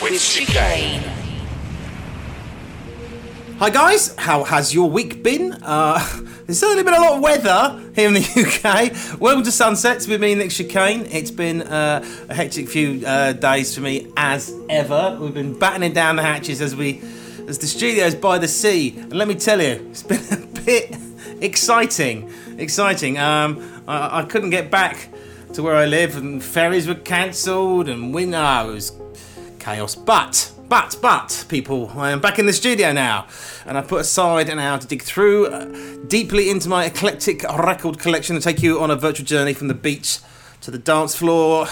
with Chicane. Hi guys, how has your week been? Uh, there's certainly been a lot of weather here in the UK. Welcome to Sunsets with me, Nick Chicane. It's been uh, a hectic few uh, days for me as ever. We've been battening down the hatches as we, as the studio's by the sea. And let me tell you, it's been a bit exciting. Exciting. Um, I, I couldn't get back to where I live, and ferries were cancelled, and we know it was chaos. But, but, but, people, I am back in the studio now, and I put aside an hour to dig through uh, deeply into my eclectic record collection and take you on a virtual journey from the beach to the dance floor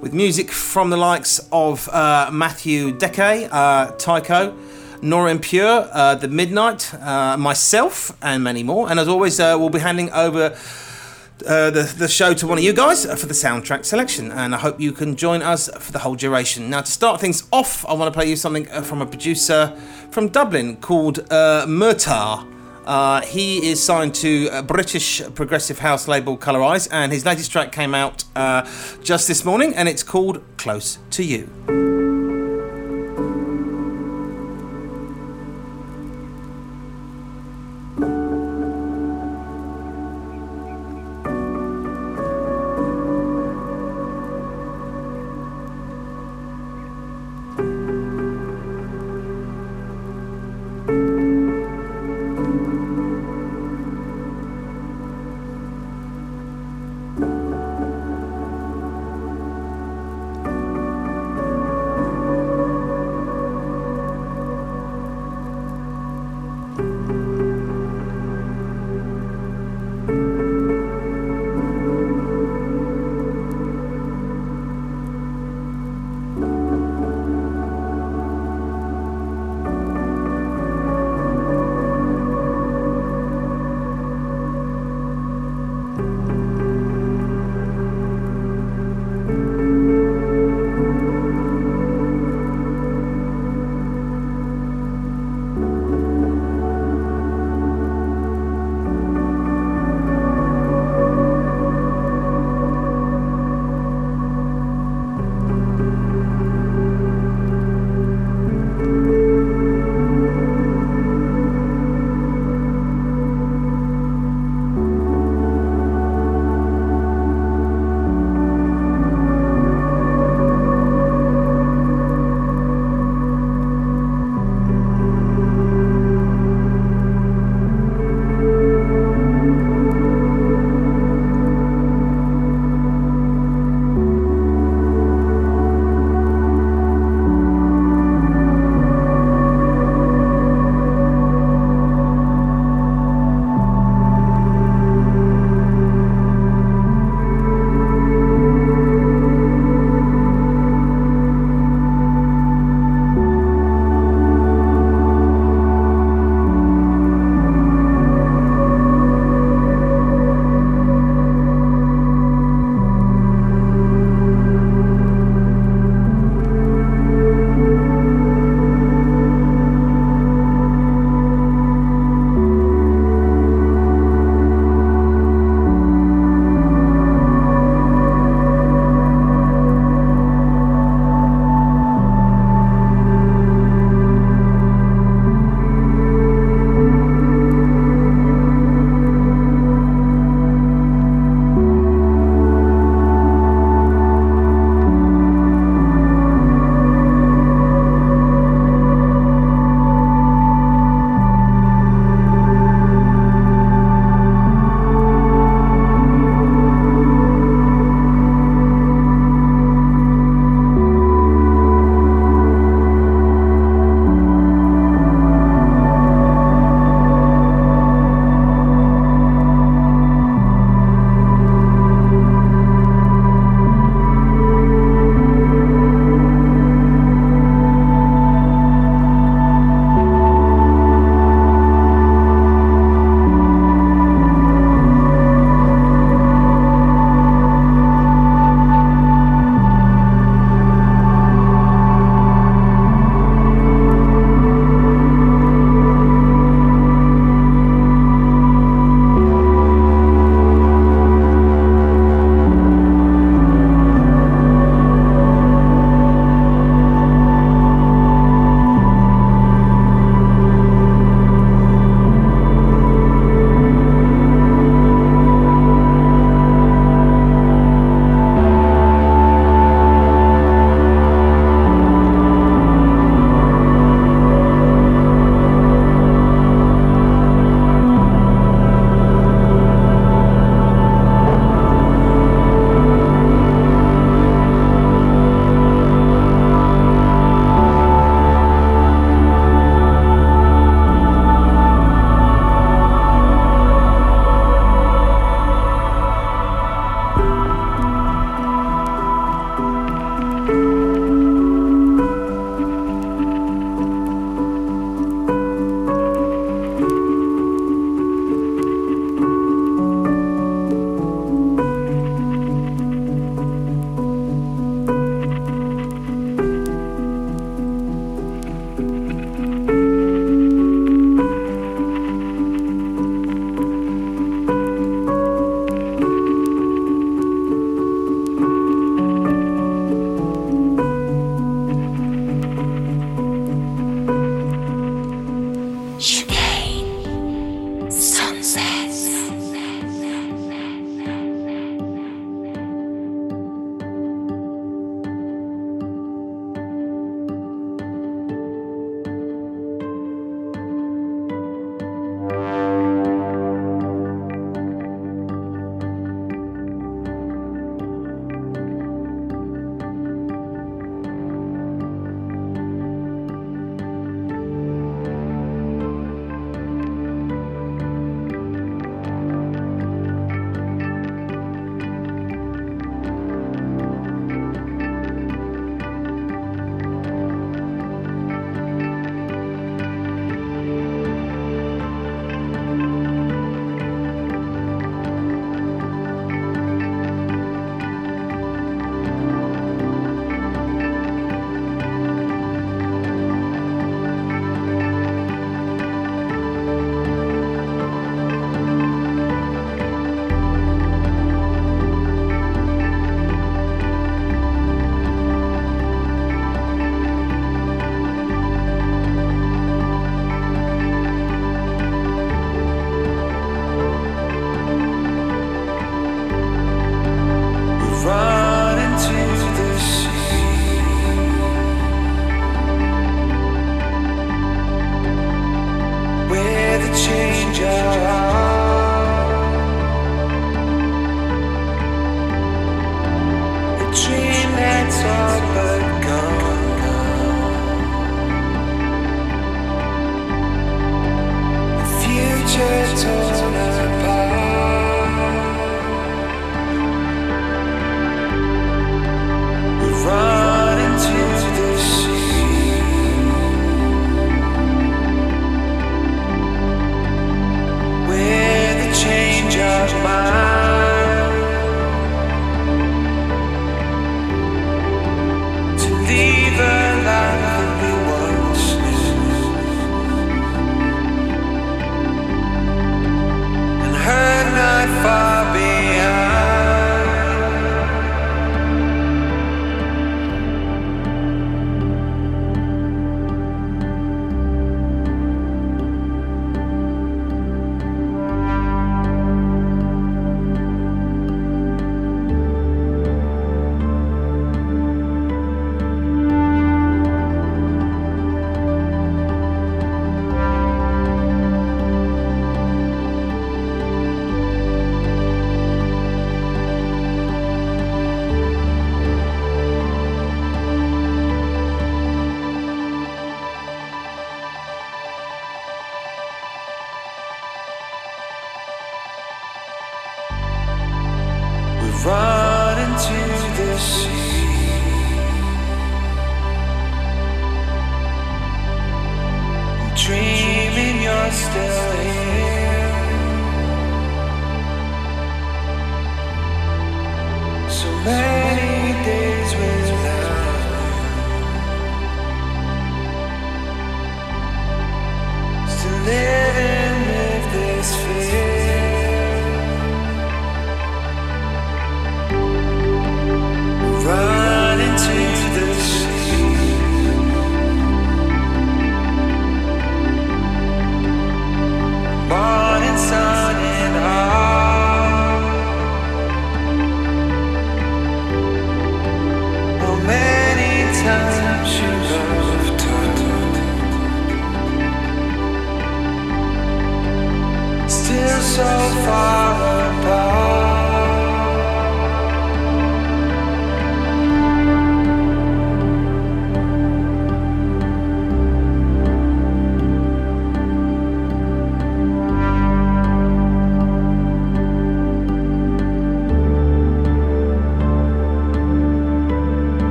with music from the likes of uh, Matthew Dekay, uh, Tycho. Nora En Pure, uh, The Midnight, uh, myself, and many more. And as always, uh, we'll be handing over uh, the, the show to one of you guys for the soundtrack selection, and I hope you can join us for the whole duration. Now, to start things off, I want to play you something uh, from a producer from Dublin called uh, Murtar. Uh, he is signed to a British progressive house label Colorize, and his latest track came out uh, just this morning, and it's called Close to You.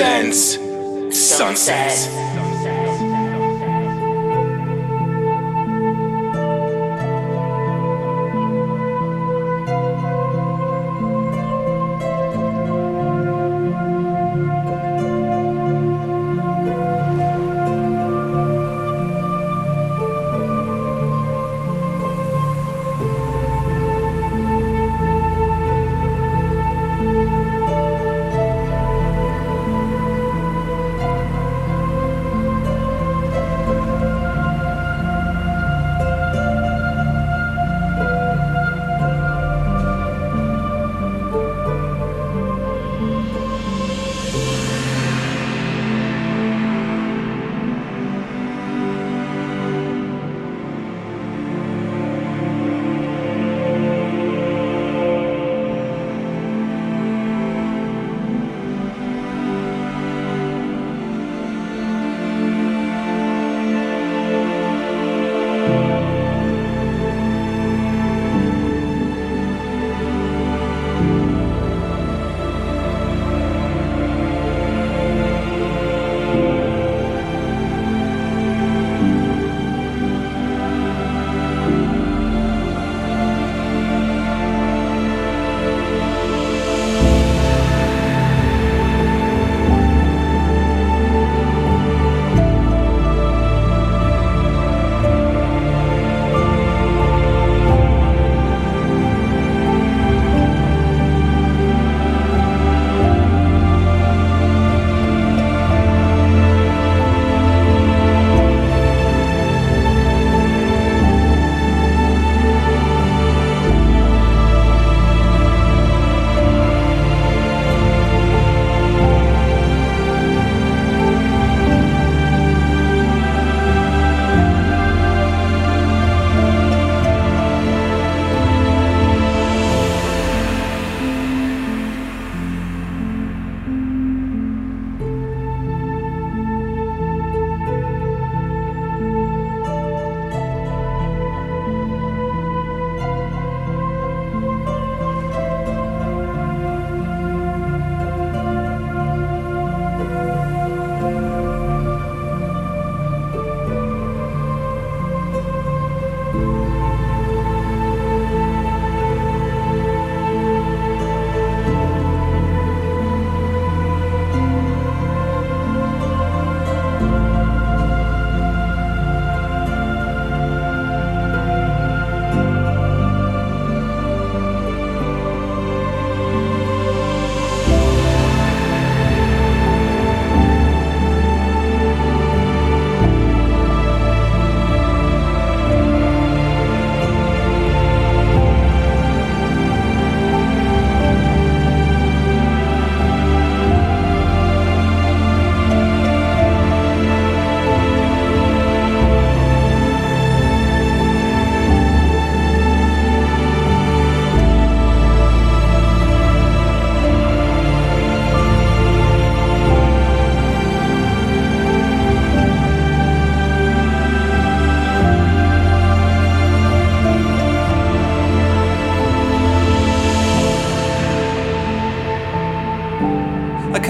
Presents Sunset.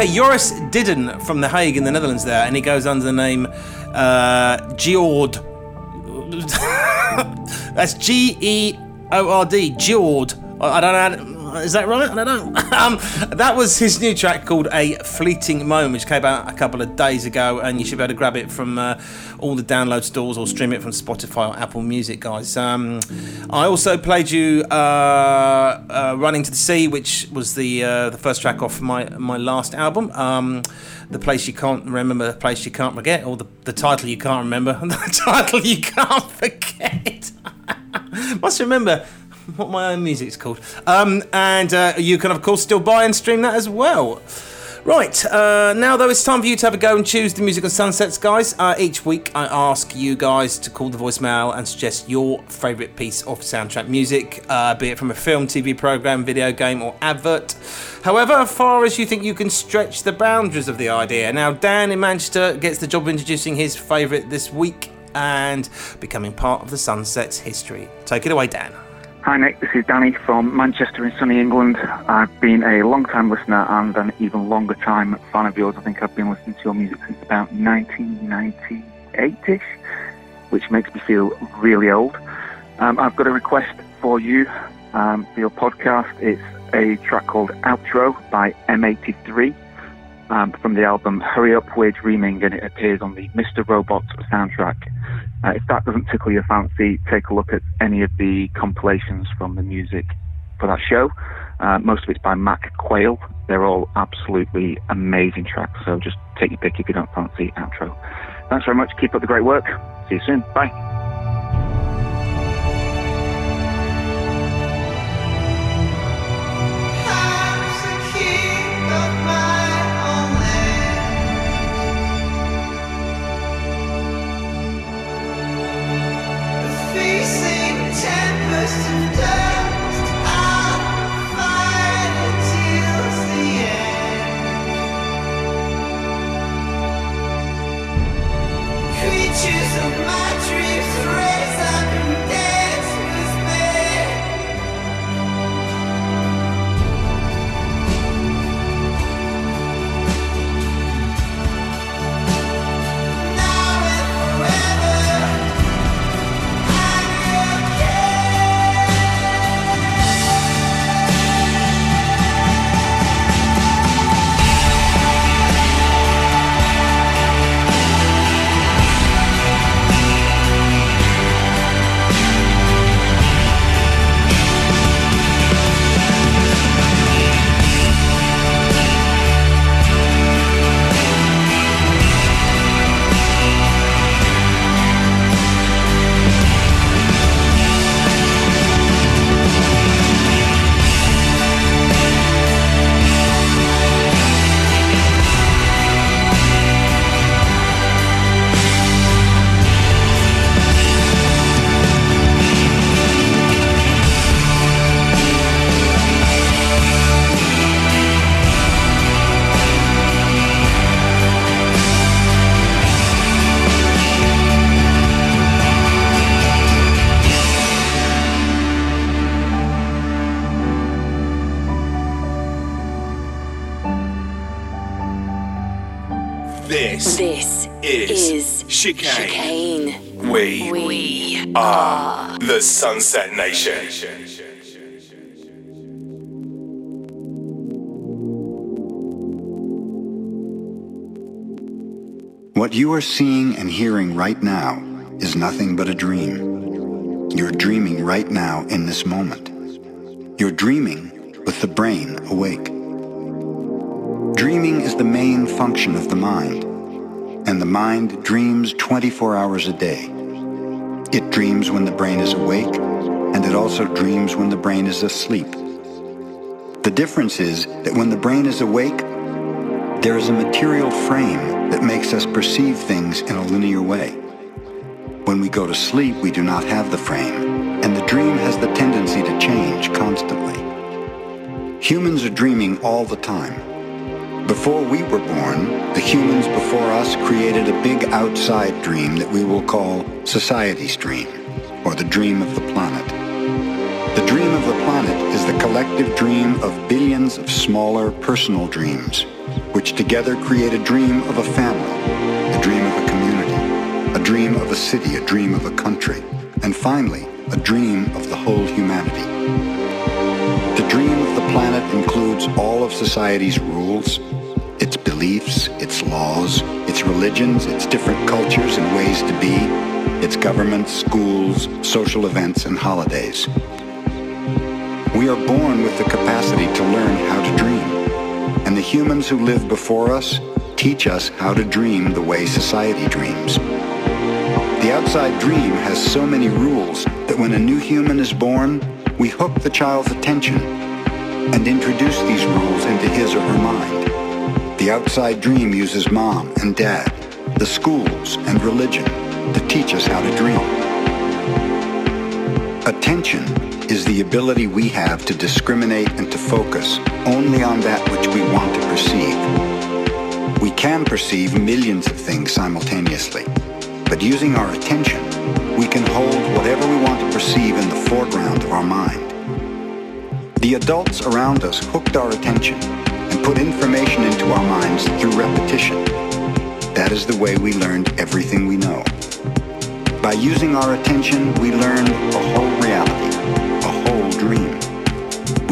Okay, Joris Didden from The Hague in the Netherlands there, and he goes under the name uh, Geord. That's G E O R D, Geord. I don't know. Is that right? I don't know. um, that was his new track called A Fleeting Moment, which came out a couple of days ago, and you should be able to grab it from uh, all the download stores or stream it from Spotify or Apple Music, guys. Um, I also played you uh, uh, Running to the Sea, which was the uh, the first track off my, my last album. Um, the place you can't remember, the place you can't forget, or the, the title you can't remember, the title you can't forget. Must remember what my own music's called. Um, and uh, you can, of course, still buy and stream that as well. Right, uh, now though, it's time for you to have a go and choose the music of sunsets, guys. Uh, each week, I ask you guys to call the voicemail and suggest your favourite piece of soundtrack music, uh, be it from a film, TV program, video game, or advert. However far as you think you can stretch the boundaries of the idea. Now, Dan in Manchester gets the job of introducing his favourite this week and becoming part of the Sunsets history. Take it away, Dan. Hi Nick, this is Danny from Manchester in sunny England. I've been a long time listener and an even longer time fan of yours. I think I've been listening to your music since about 1998ish, which makes me feel really old. Um, I've got a request for you um, for your podcast. It's a track called Outro by M83 um, from the album Hurry Up We're Dreaming, and it appears on the Mr. Robot soundtrack. Uh, if that doesn't tickle your fancy, take a look at any of the compilations from the music for that show. Uh, most of it's by Mac Quayle. They're all absolutely amazing tracks, so just take your pick if you don't fancy outro. Thanks very much. Keep up the great work. See you soon. Bye. What you are seeing and hearing right now is nothing but a dream. You're dreaming right now in this moment. You're dreaming with the brain awake. Dreaming is the main function of the mind and the mind dreams 24 hours a day. It dreams when the brain is awake, and it also dreams when the brain is asleep. The difference is that when the brain is awake, there is a material frame that makes us perceive things in a linear way. When we go to sleep, we do not have the frame, and the dream has the tendency to change constantly. Humans are dreaming all the time. Before we were born, the humans before us created a big outside dream that we will call society's dream, or the dream of the planet. The dream of the planet is the collective dream of billions of smaller personal dreams. Which together create a dream of a family, a dream of a community, a dream of a city, a dream of a country, and finally, a dream of the whole humanity. The dream of the planet includes all of society's rules, its beliefs, its laws, its religions, its different cultures and ways to be, its governments, schools, social events, and holidays. We are born with the capacity to learn how to dream, and the humans who live before us teach us how to dream the way society dreams. The outside dream has so many rules that when a new human is born, we hook the child's attention and introduce these rules into his or her mind. The outside dream uses mom and dad, the schools and religion to teach us how to dream. Attention is the ability we have to discriminate and to focus only on that which we want to perceive. We can perceive millions of things simultaneously. But using our attention, we can hold whatever we want to perceive in the foreground of our mind. The adults around us hooked our attention and put information into our minds through repetition. That is the way we learned everything we know. By using our attention, we learned a whole reality,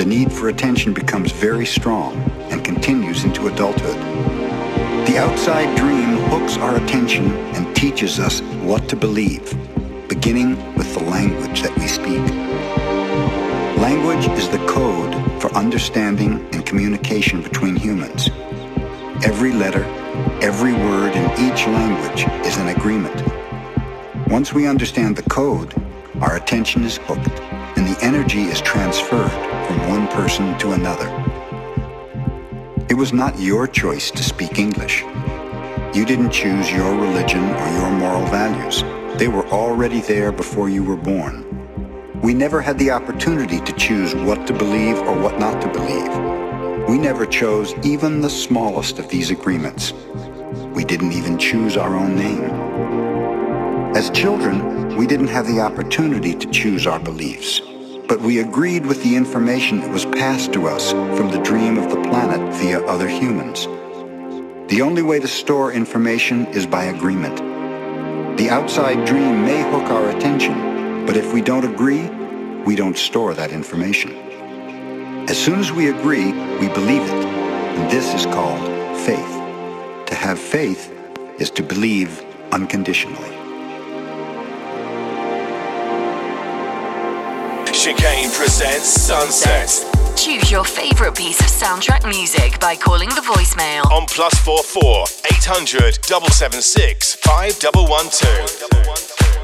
The need for attention becomes very strong and continues into adulthood. The outside dream hooks our attention and teaches us what to believe, beginning with the language that we speak. Language is the code for understanding and communication between humans. Every letter, every word in each language is an agreement. Once we understand the code, our attention is hooked and the energy is transferred from one person to another. It was not your choice to speak English. You didn't choose your religion or your moral values. They were already there before you were born. We never had the opportunity to choose what to believe or what not to believe. We never chose even the smallest of these agreements. We didn't even choose our own name. As children, we didn't have the opportunity to choose our beliefs, but we agreed with the information that was passed to us from the dream of the planet via other humans. The only way to store information is by agreement. The outside dream may hook our attention, but if we don't agree, we don't store that information. As soon as we agree, we believe it. And this is called faith. To have faith is to believe unconditionally. Chicane presents Sunset. Choose your favorite piece of soundtrack music by calling the voicemail on plus four four eight hundred double seven six five double one two.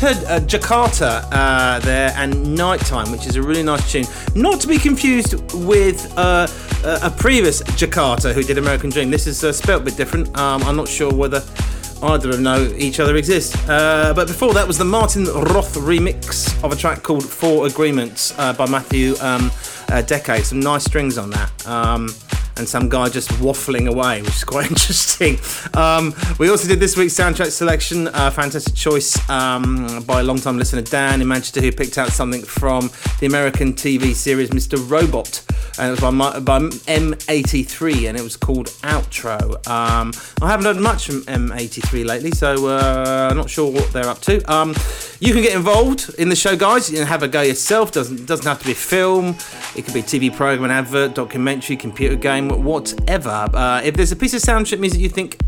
Heard uh, Jakarta uh, there and Nighttime, which is a really nice tune. Not to be confused with uh, a previous Jakatta who did American Dream. This is uh, spelt a bit different. Um, I'm not sure whether either of them know each other exist. Uh, but before that was the Martin Roth remix of a track called Four Agreements uh, by Matthew um. Some nice strings on that. Um, and some guy just waffling away, which is quite interesting. Um, we also did this week's soundtrack selection, uh, fantastic choice um, by a long-time listener Dan in Manchester, who picked out something from the American TV series Mr. Robot, and it was by, by M83, and it was called Outro. Um, I haven't heard much from M83 lately, so uh, I'm not sure what they're up to. Um, you can get involved in the show, guys. You can have a go yourself. Doesn't doesn't have to be film. It could be TV program, advert, documentary, computer game, whatever. Uh, if there's a piece of soundtrack music you think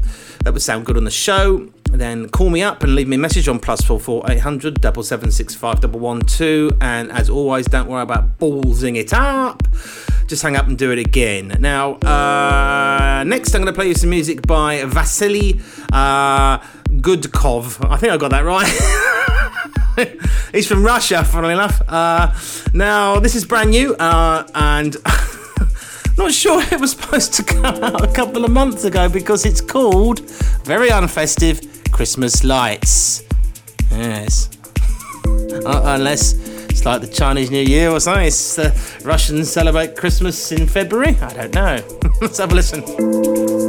that would sound good on the show, then call me up and leave me a message on plus four four eight hundred double seven six five double one two. And as always, don't worry about ballsing it up. Just hang up and do it again. Now, uh, next I'm going to play you some music by Vasily uh, Gudkov. I think I got that right. He's from Russia, funnily enough. Uh, now, this is brand new, uh, and Not sure it was supposed to come out a couple of months ago because it's called, very unfestive, Christmas Lights. Yes. uh, unless it's like the Chinese New Year or something. It's the Russians celebrate Christmas in February. I don't know. Let's have a listen.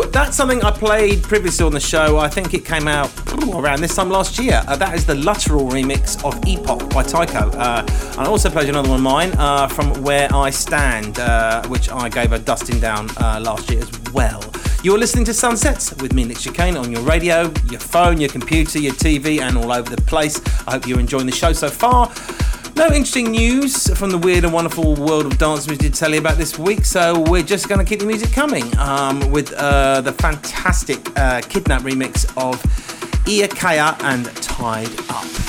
That's something I played previously on the show. I think it came out around this time last year. Uh, that is the Lutteral remix of Epoch by Tycho. Uh, and I also played another one of mine uh, from Where I Stand, uh, which I gave a dusting down uh, last year as well. You're listening to Sunsets with me, Nick Chicane, on your radio, your phone, your computer, your TV, and all over the place. I hope you're enjoying the show so far. No interesting news from the weird and wonderful world of dance we did tell you about this week, so we're just going to keep the music coming um, with uh, the fantastic uh, Kidnap remix of Ia Kaya and Tied Up.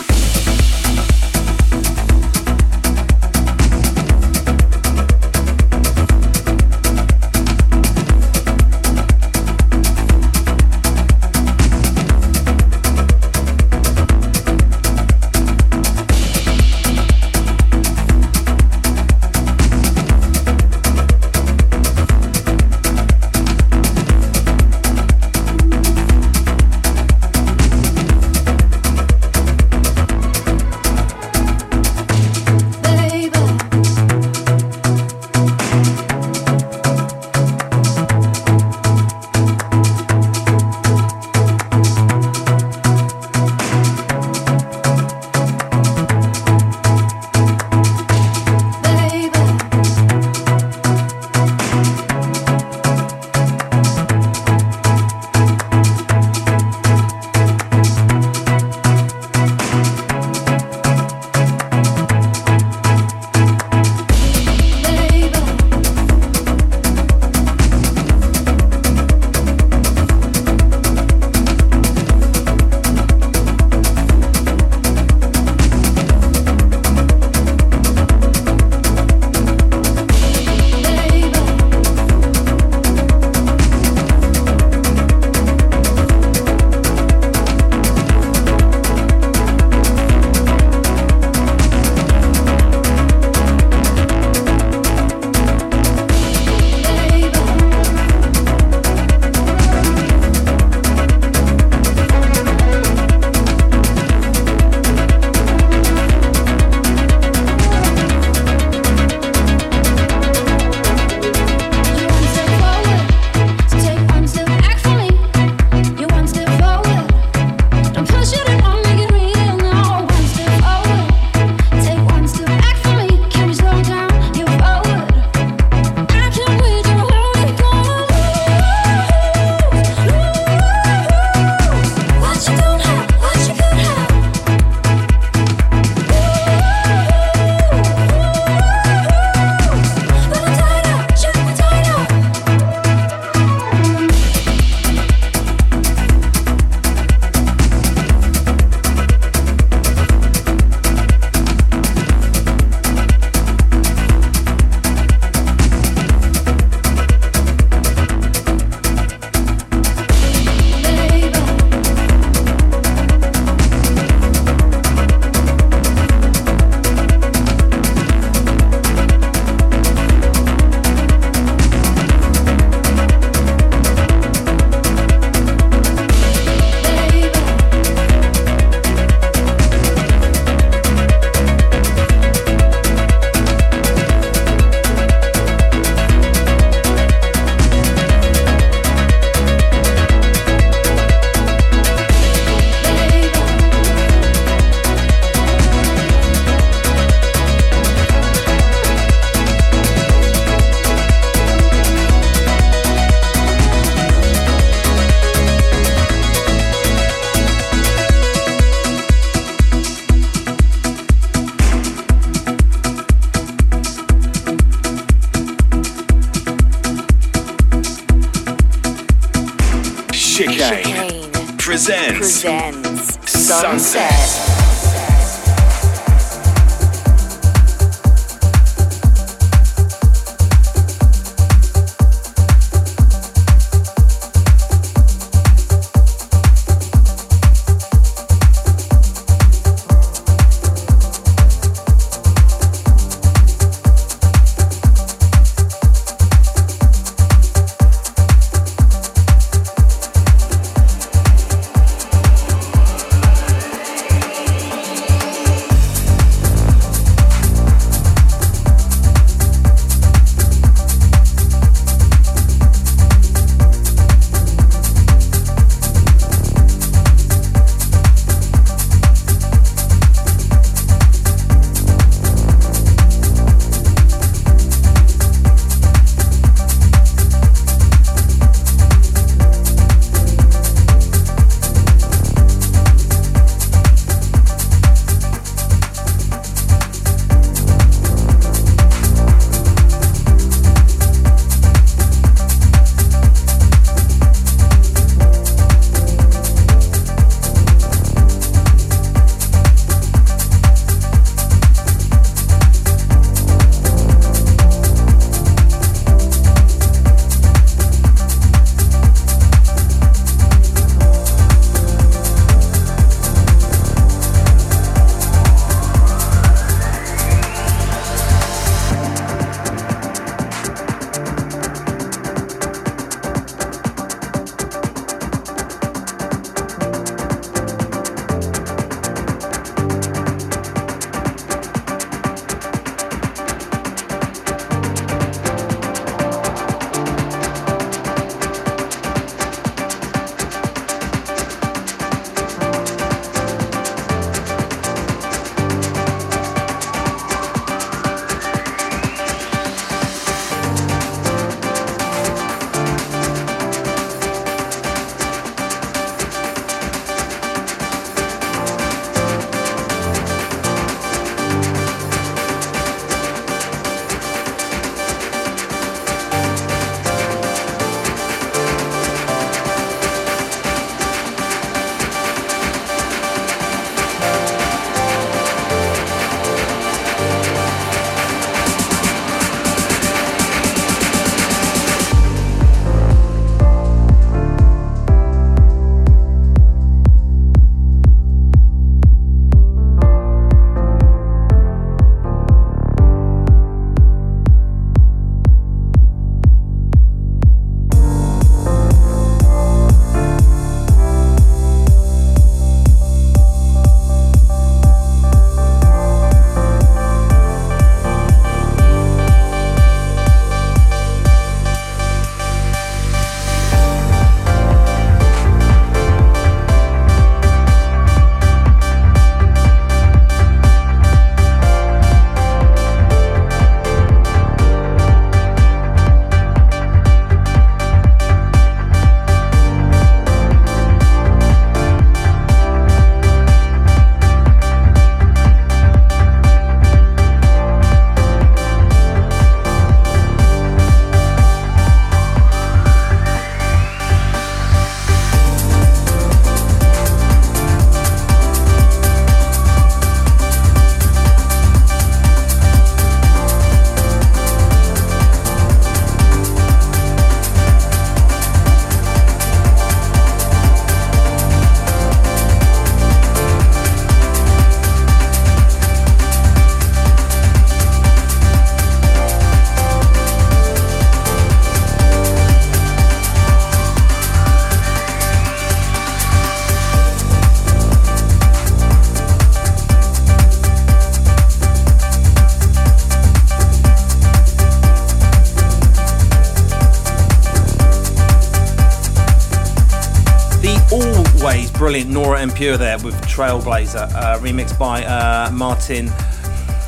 Brilliant Nora En Pure there with Trailblazer, uh, remixed by uh, Martin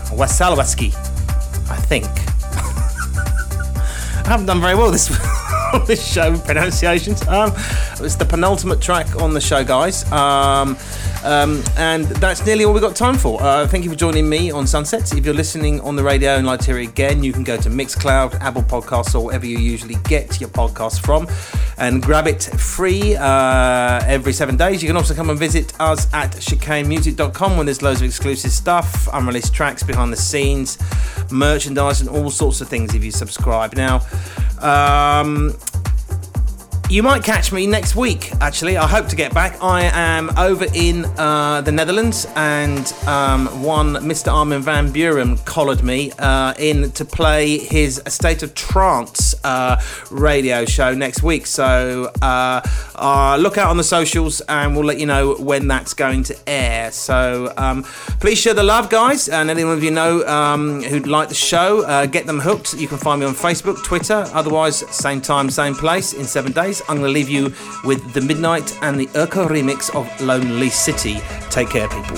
Wasalowski, I think. I haven't done very well this this show pronunciations. Um, it's the penultimate track on the show, guys. Um, Um, and that's nearly all we've got time for. Uh, thank you for joining me on Sunsets. If you're listening on the radio and like to hear it again, you can go to Mixcloud, Apple Podcasts, or wherever you usually get your podcasts from and grab it free uh, every seven days. You can also come and visit us at chicanemusic.com when there's loads of exclusive stuff, unreleased tracks, behind the scenes, merchandise, and all sorts of things if you subscribe. Now, um, you might catch me next week, actually. I hope to get back. I am over in uh, the Netherlands, and um, one Mr. Armin van Buuren collared me uh, in to play his State of Trance uh, radio show next week. So uh, uh, look out on the socials, and we'll let you know when that's going to air. So um, please share the love, guys, and anyone of you know um, who'd like the show, uh, get them hooked. You can find me on Facebook, Twitter. Otherwise, same time, same place in seven days. I'm going to leave you with The Midnight and the Urko remix of Lonely City. Take care, people.